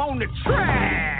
I'm on the track.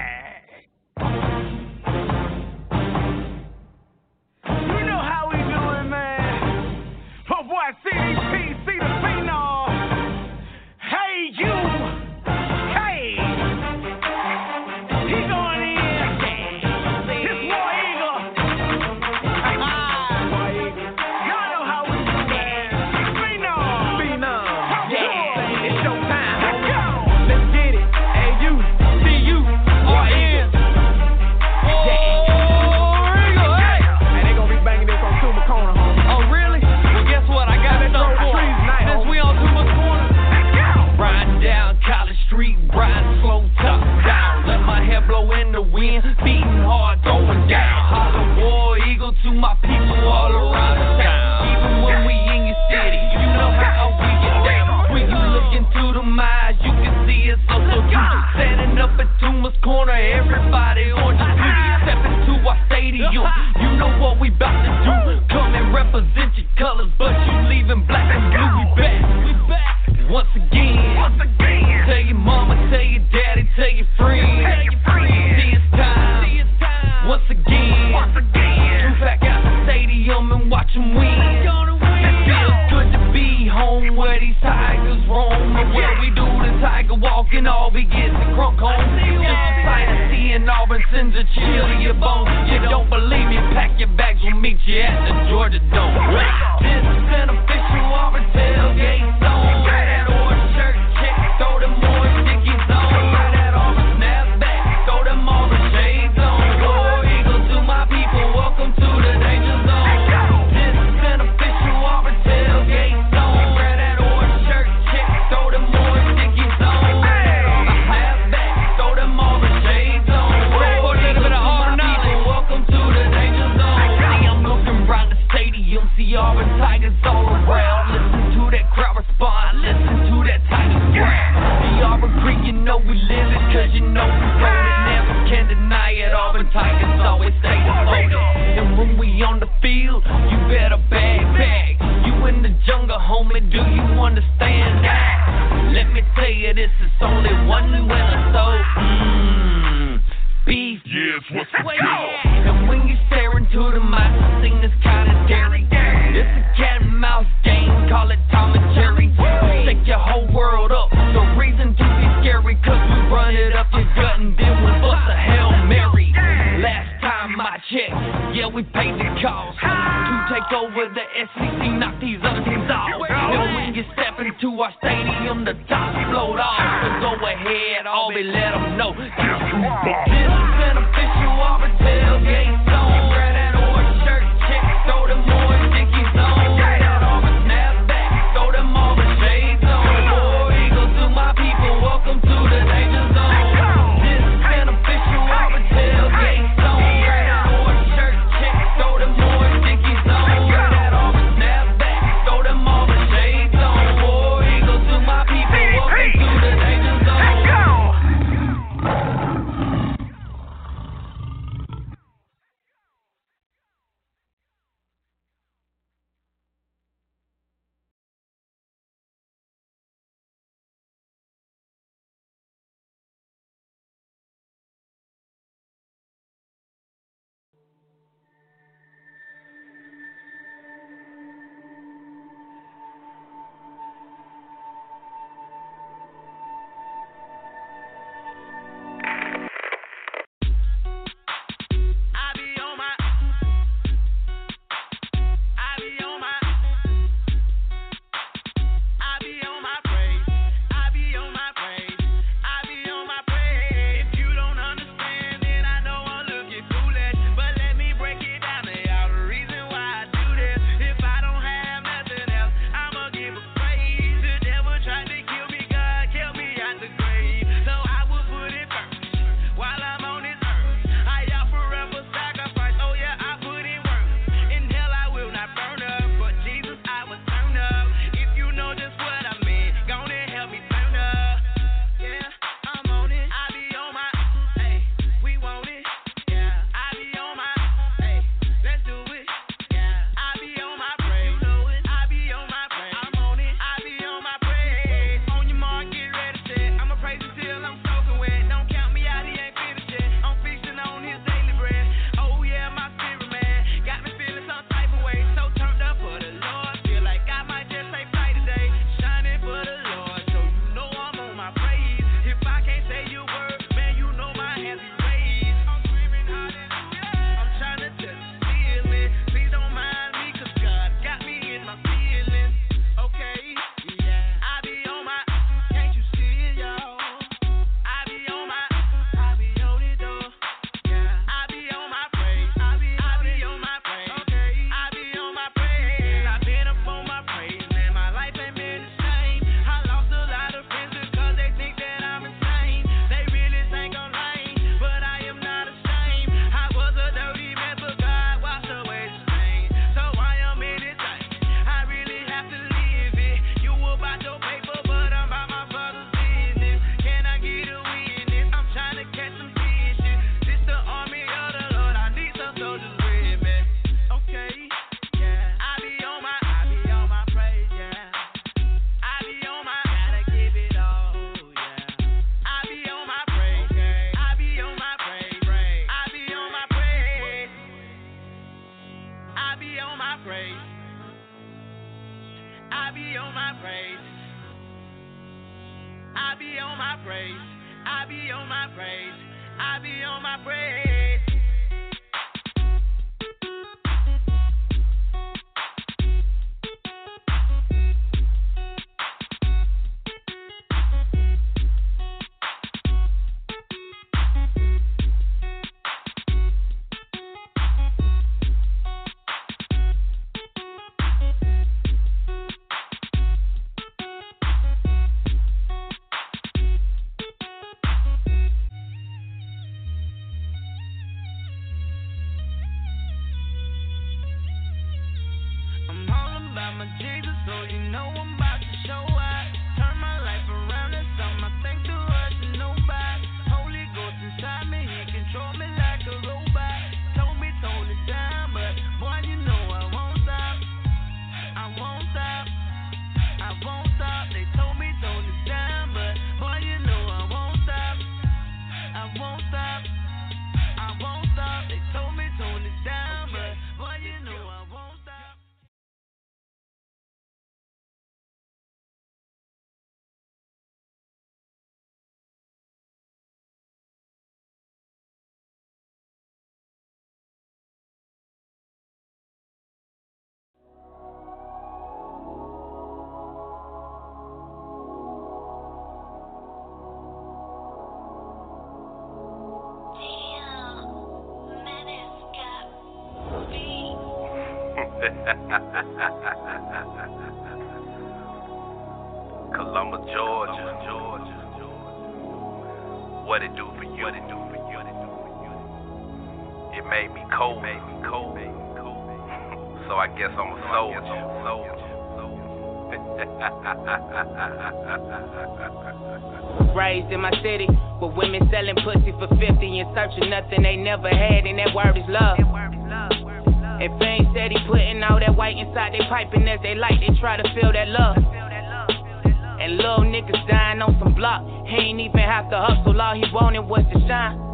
I'm a. Columbus, Georgia. What it do for you? What it do for you? It made me cold. Made me cold. so I guess I'm a soldier. Raised in my city, with women selling pussy for 50 and searching nothing they never had, and that word is love. And Fame said he putting all that white inside they piping as they light, they try to feel that love. And little niggas dying on some block. He ain't even have to hustle, all he wanted was to shine.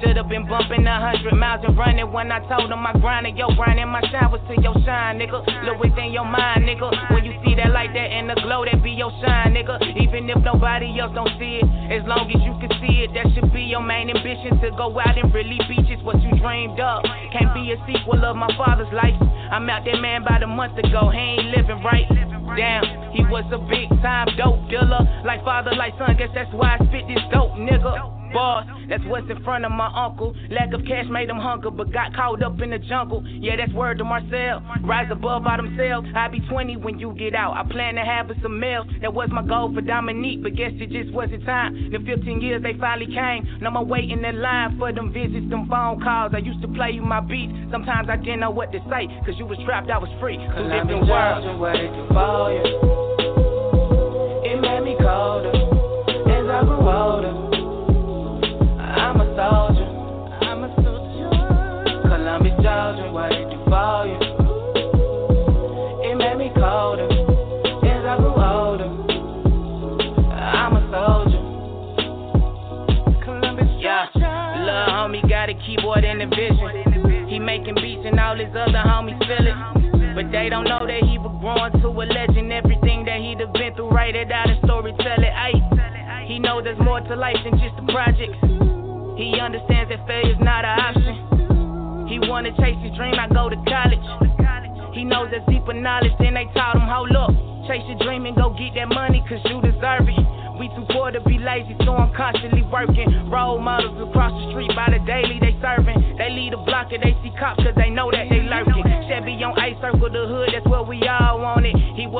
Should've been bumping a hundred miles and running when I told him I grinded. Yo, grinding my shine was to your shine, nigga. Look within your mind, nigga. When you see that light that in the glow, that be your shine, nigga. Even if nobody else don't see it, as long as you can see it, that should be your main ambition to go out and really be just what you dreamed of. Can't be a sequel of my father's life. I'm out there, man, about a month ago. He ain't living right. Damn, he was a big time dope dealer. Like father, like son, guess that's why I spit this dope, nigga boss. That's what's in front of my uncle. Lack of cash made him hunger, but got caught up in the jungle. Yeah, that's word to Marcel. Rise above all themselves. I'll be 20 when you get out. I plan to have us some males. That was my goal for Dominique, but guess it just wasn't time. In 15 years, they finally came. No more waiting in line for them visits, them phone calls. I used to play you my beats. Sometimes I didn't know what to say, cause you was trapped, I was free. Two different worlds. It made me colder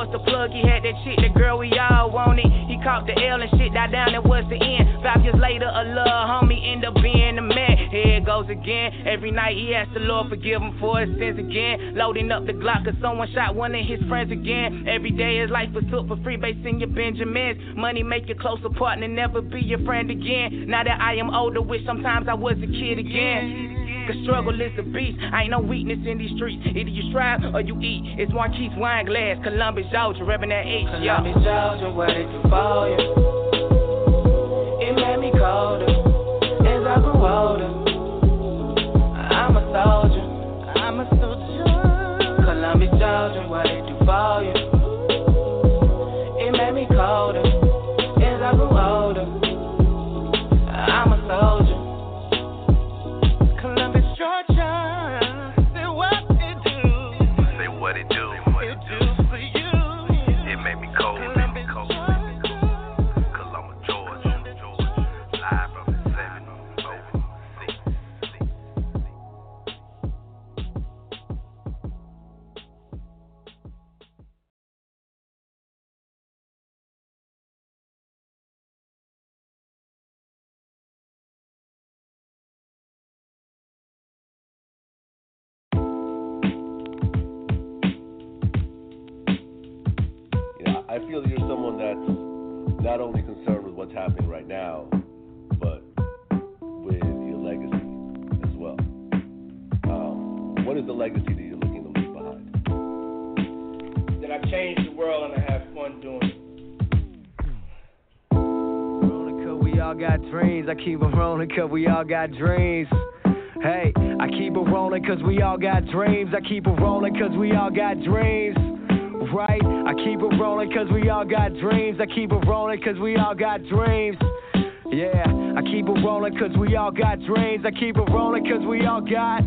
was the plug, he had that shit, the girl we all wanted. He caught the L and shit died down, it was the end. Five years later, a little homie end up being the man. Here it goes again. Every night he asks the Lord forgive him for his sins again. Loading up the Glock cause someone shot one of his friends again. Every day his life was took for free, basing your Benjamins. Money make you closer partner, never be your friend again. Now that I am older, wish sometimes I was a kid again. Cause struggle is a beast. I ain't no weakness in these streets. Either you strive or you eat. It's Marquise wine glass, Columbus, Georgia, revving that H. Yeah. Columbus, Georgia, what did you for you? It made me colder as I grew older. I'm a soldier. I'm a soldier. Columbus, Georgia, what did you for you? It made me colder as I grew older. I changed the world and I have fun doing it. We all got dreams. I keep them rolling cause we all got dreams. Hey, I keep it rolling cause we all got dreams. I keep it rolling cause we all got dreams. Right? I keep it rolling cause we all got dreams. I keep it rolling cause we all got dreams. Yeah, I keep it rolling cause we all got dreams. I keep it rolling cause we all got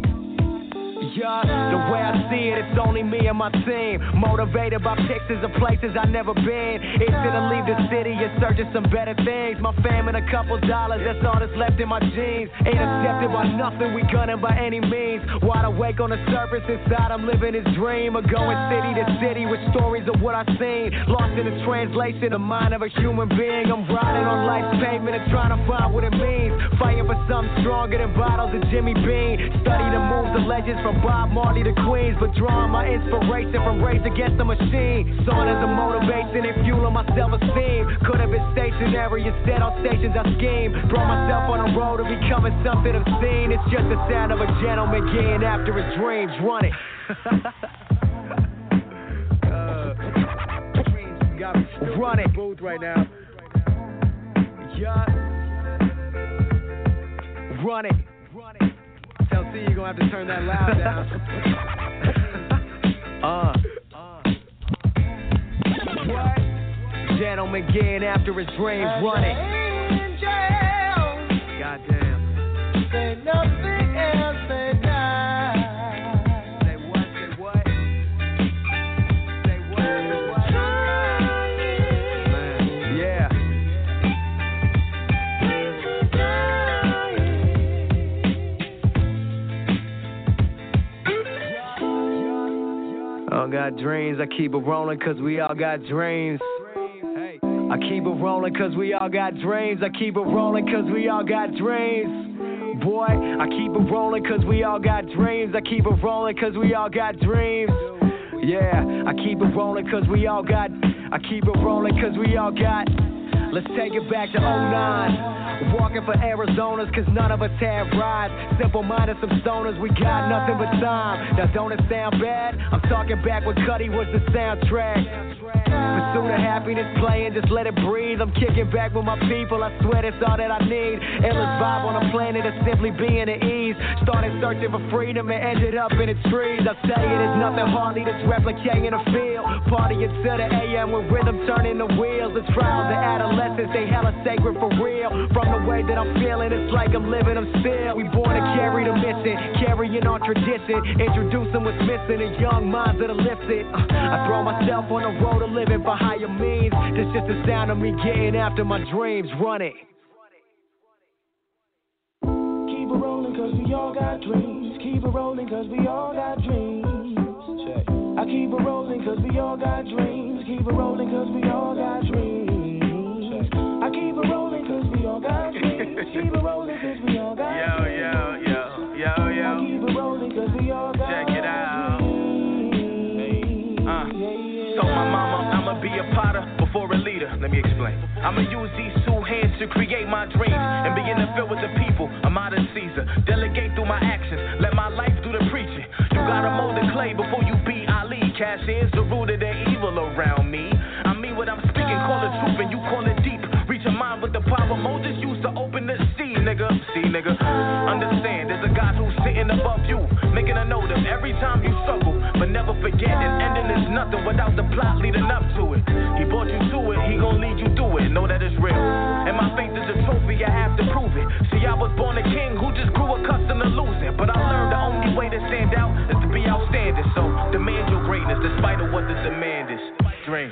yeah. The way I see it, it's only me and my team. Motivated by pictures of places I never been. Itching to leave the city in search of some better things. My fam and a couple dollars, that's all that's left in my jeans. Ain't accepted by nothing, we gunning by any means. Wide awake on the surface, inside I'm living this dream of going city to city with stories of what I've seen. Lost in the translation, the mind of a human being. I'm riding on life's pavement and trying to find what it means. Fighting for something stronger than bottles of Jimmy Bean. The legends from Bob Marley to Queens, but drawing my inspiration from Rage Against the Machine. Song as a motivation and fueling my self-esteem. Could have been stationary, instead on stations I scheme. Brought myself on the road to becoming something obscene. It's just the sound of a gentleman getting after his dreams. Run it. uh, run it. Booth right now. Yeah. Run it. Tell C you're gonna have to turn that loud down. uh. What? Gentleman getting after his dreams, run it. Goddamn. Say nothing got dreams, I keep it rolling cause we all got dreams. I keep it rolling cause we all got dreams. I keep it rolling cause we all got dreams. Boy, I keep it rolling cause we all got dreams. I keep it rolling cause we all got dreams. Yeah, I keep it rolling cause we all got. I keep it rolling cause we all got. Let's take it back to 09. Walking for Arizonas, cause none of us had rides. Simple minded, some stoners, we got nothing but time. Now, don't it sound bad? I'm talking back when Cudi was the soundtrack. Pursuit of happiness playing, just let it breathe. I'm kicking back with my people, I swear that's all that I need. Endless vibe on a planet of simply being at ease. Started searching for freedom and ended up in its trees. I say it is nothing hardly that's replicating the field. Party until the AM with rhythm turning the wheels. The trials of adolescence, they hella sacred for real. From the way that I'm feeling, it's like I'm living them still. We born to carry the mission, carrying on tradition. Introducing what's missing in young minds that are lifted. Uh, I throw myself on the road to living for higher means. This just the sound of me getting after my dreams. Run it. Keep it rolling cause we all got dreams. Keep it rolling cause we all got dreams. Check. I keep it rolling cause we all got dreams. Keep it rolling cause we all got dreams. Check. I keep it rolling cause we all got dreams. keep it rolling cause we all got Yo, dreams. yo, yo, yo, Let me explain. I'ma use these two hands to create my dreams and begin to fill with the people. I'm out of Caesar. Delegate through my actions. Let my life do the preaching. You gotta mold the clay before you be Ali. Cash is the root of the evil around me. I mean what I'm speaking, call it truth and you call it deep. Reach a mind with the power Moses used to open the sea, nigga. See, nigga. Understand, there's a God who's sitting above you, making a note of every time you struggle, never forget that ending is nothing without the plot leading up to it. He brought you to it, he gon' lead you through it. Know that it's real. And my faith is a trophy, I have to prove it. See, I was born a king who just grew accustomed to losing, but I learned the only way to stand out is to be outstanding. So demand your greatness despite of what the demand is. Dream,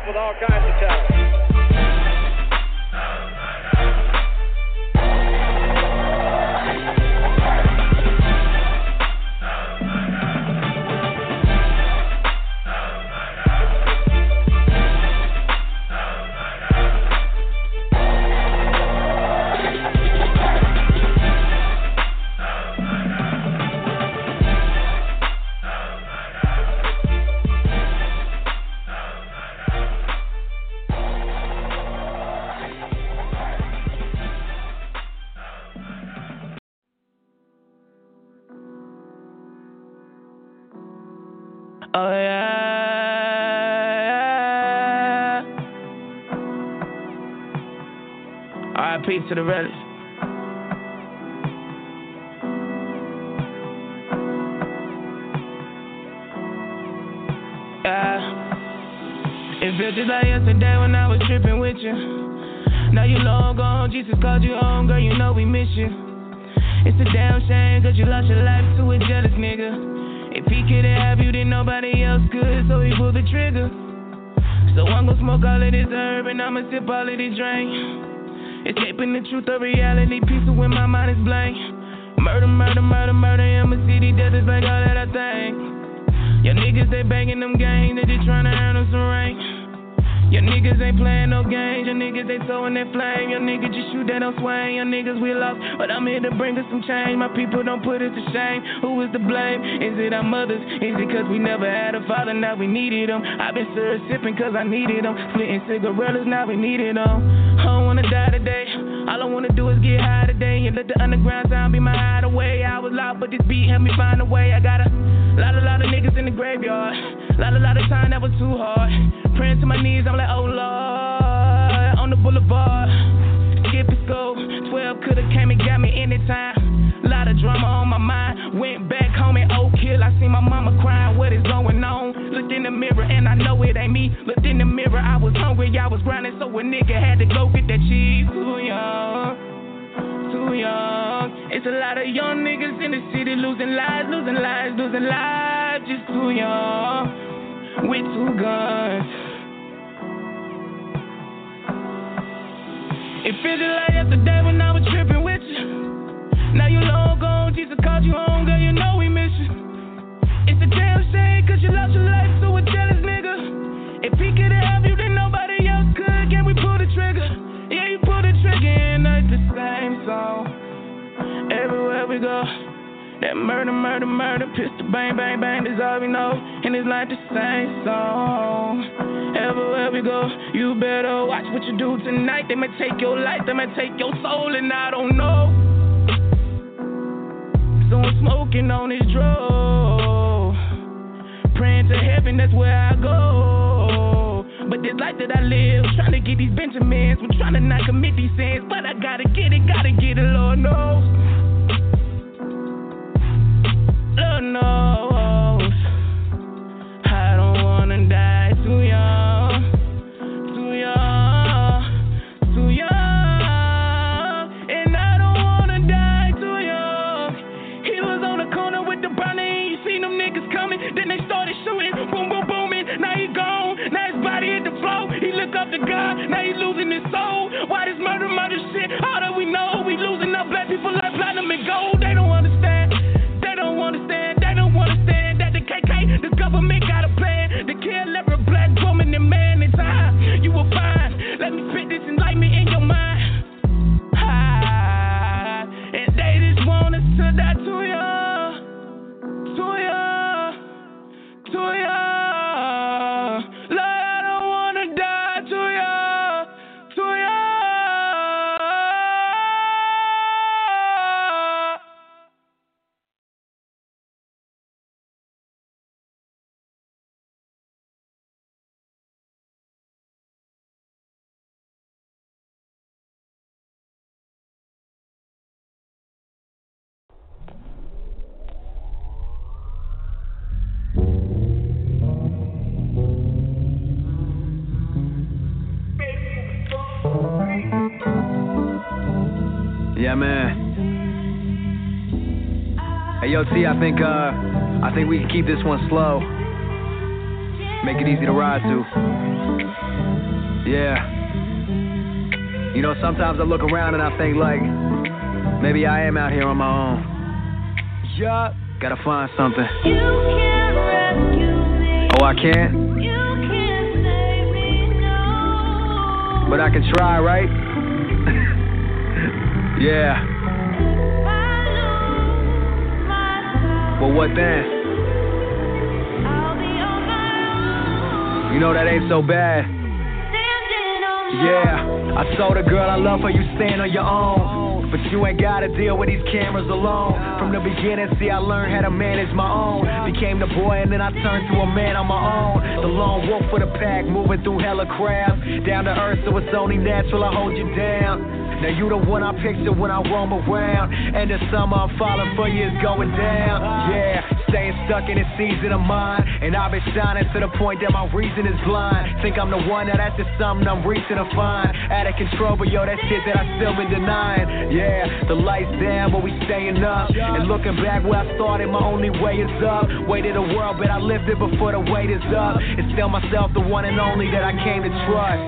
up with all kinds of talent. To the relics. Yeah. It feels just like yesterday when I was tripping with you. Now you long gone, Jesus called you home, girl, you know we miss you. It's a damn shame, cause you lost your life to a jealous nigga. If he couldn't have you, then nobody else could, so he pulled the trigger. So I'm gonna smoke all of this herb and I'ma sip all of this drink. Escaping the truth of reality, peaceful when my mind is blank. Murder, murder, murder, murder in my city, death is like all that I think. Your niggas, they banging them games, they just trying to earn some rank. Your niggas ain't playing no games, your niggas they throwing that flame. Your niggas just shoot, they don't swing. Your niggas we lost, but I'm here to bring us some change. My people don't put us to shame. Who is to blame? Is it our mothers? Is it cause we never had a father, now we needed them? I've been sir sipping cause I needed them. Splitting cigarettes, now we needed them. I don't wanna die today. All I wanna do is get high today and let the underground sound be my hideaway. I was loud, but this beat helped me find a way. I got a lot, a lot of niggas in the graveyard. Lot, a lot of time that was too hard. Praying to my knees, I'm like, oh Lord, on the boulevard. Skip school, 12 coulda came and got me anytime. Lot of drama on my mind. Went back home in Oak Hill. I seen my mama crying. What is going on? Looked in the mirror and I know it ain't me. Looked in the mirror, I was hungry, I was grinding, so a nigga had to go get that cheese. Too young, too young. It's a lot of young niggas in the city losing lives, losing lives, losing lives. Just too young with two guns. It feels like yesterday when I was tripping. Now you long gone, Jesus called you home, girl, you know we miss you. It's a damn shame, cause you lost your life to a jealous nigga. If he could've you, then nobody else could. Can we pull the trigger? Yeah, you pull the trigger and it's the same song. Everywhere we go. That murder, murder, murder, pistol bang, bang, bang, that's all we know. And it's like the same song. Everywhere we go, you better watch what you do tonight. They may take your life, they may take your soul, and I don't know. So I'm smoking on this drug. Praying to heaven, that's where I go. But this life that I live, trying to get these Benjamins, we're trying to not commit these sins. But I gotta get it, gotta get it, Lord knows. Lord knows. I don't wanna die too young. Yeah, man. Hey, yo, T, I think, uh, I think we can keep this one slow. Make it easy to ride to. Yeah. You know, sometimes I look around and I think, like, maybe I am out here on my own. Yeah. Gotta find something. Oh, I can't? But I can try, right? Yeah. Well, what then? You know that ain't so bad. Yeah, I told a girl I love her, you stand on your own. But you ain't gotta deal with these cameras alone. From the beginning, see, I learned how to manage my own. Became the boy, and then I turned to a man on my own. The lone wolf for the pack, moving through hella crowds. Down to earth, so it's only natural I hold you down. Now you the one I picture when I roam around. And the summer I'm falling for you is going down. Yeah, staying stuck in this season of mine. And I've been shining to the point that my reason is blind. Think I'm the one, now that's just something I'm reaching to find. Out of control, but yo, that shit that I still been denying. Yeah, the lights down, but we staying up. And looking back where I started, my only way is up. Weight of the world, but I lived it before the weight is up. And still myself, the one and only that I came to trust.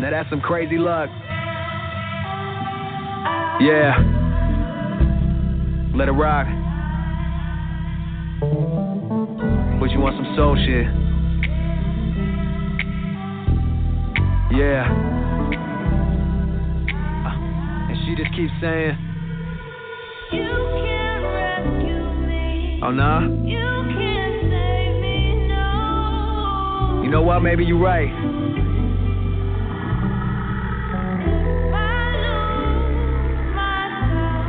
Now that's some crazy luck. Yeah. Let it rock. But you want some soul shit? Yeah. Uh, and she just keeps saying, You can't rescue me. Oh, nah? You can't save me, no. You know what? Maybe you're right.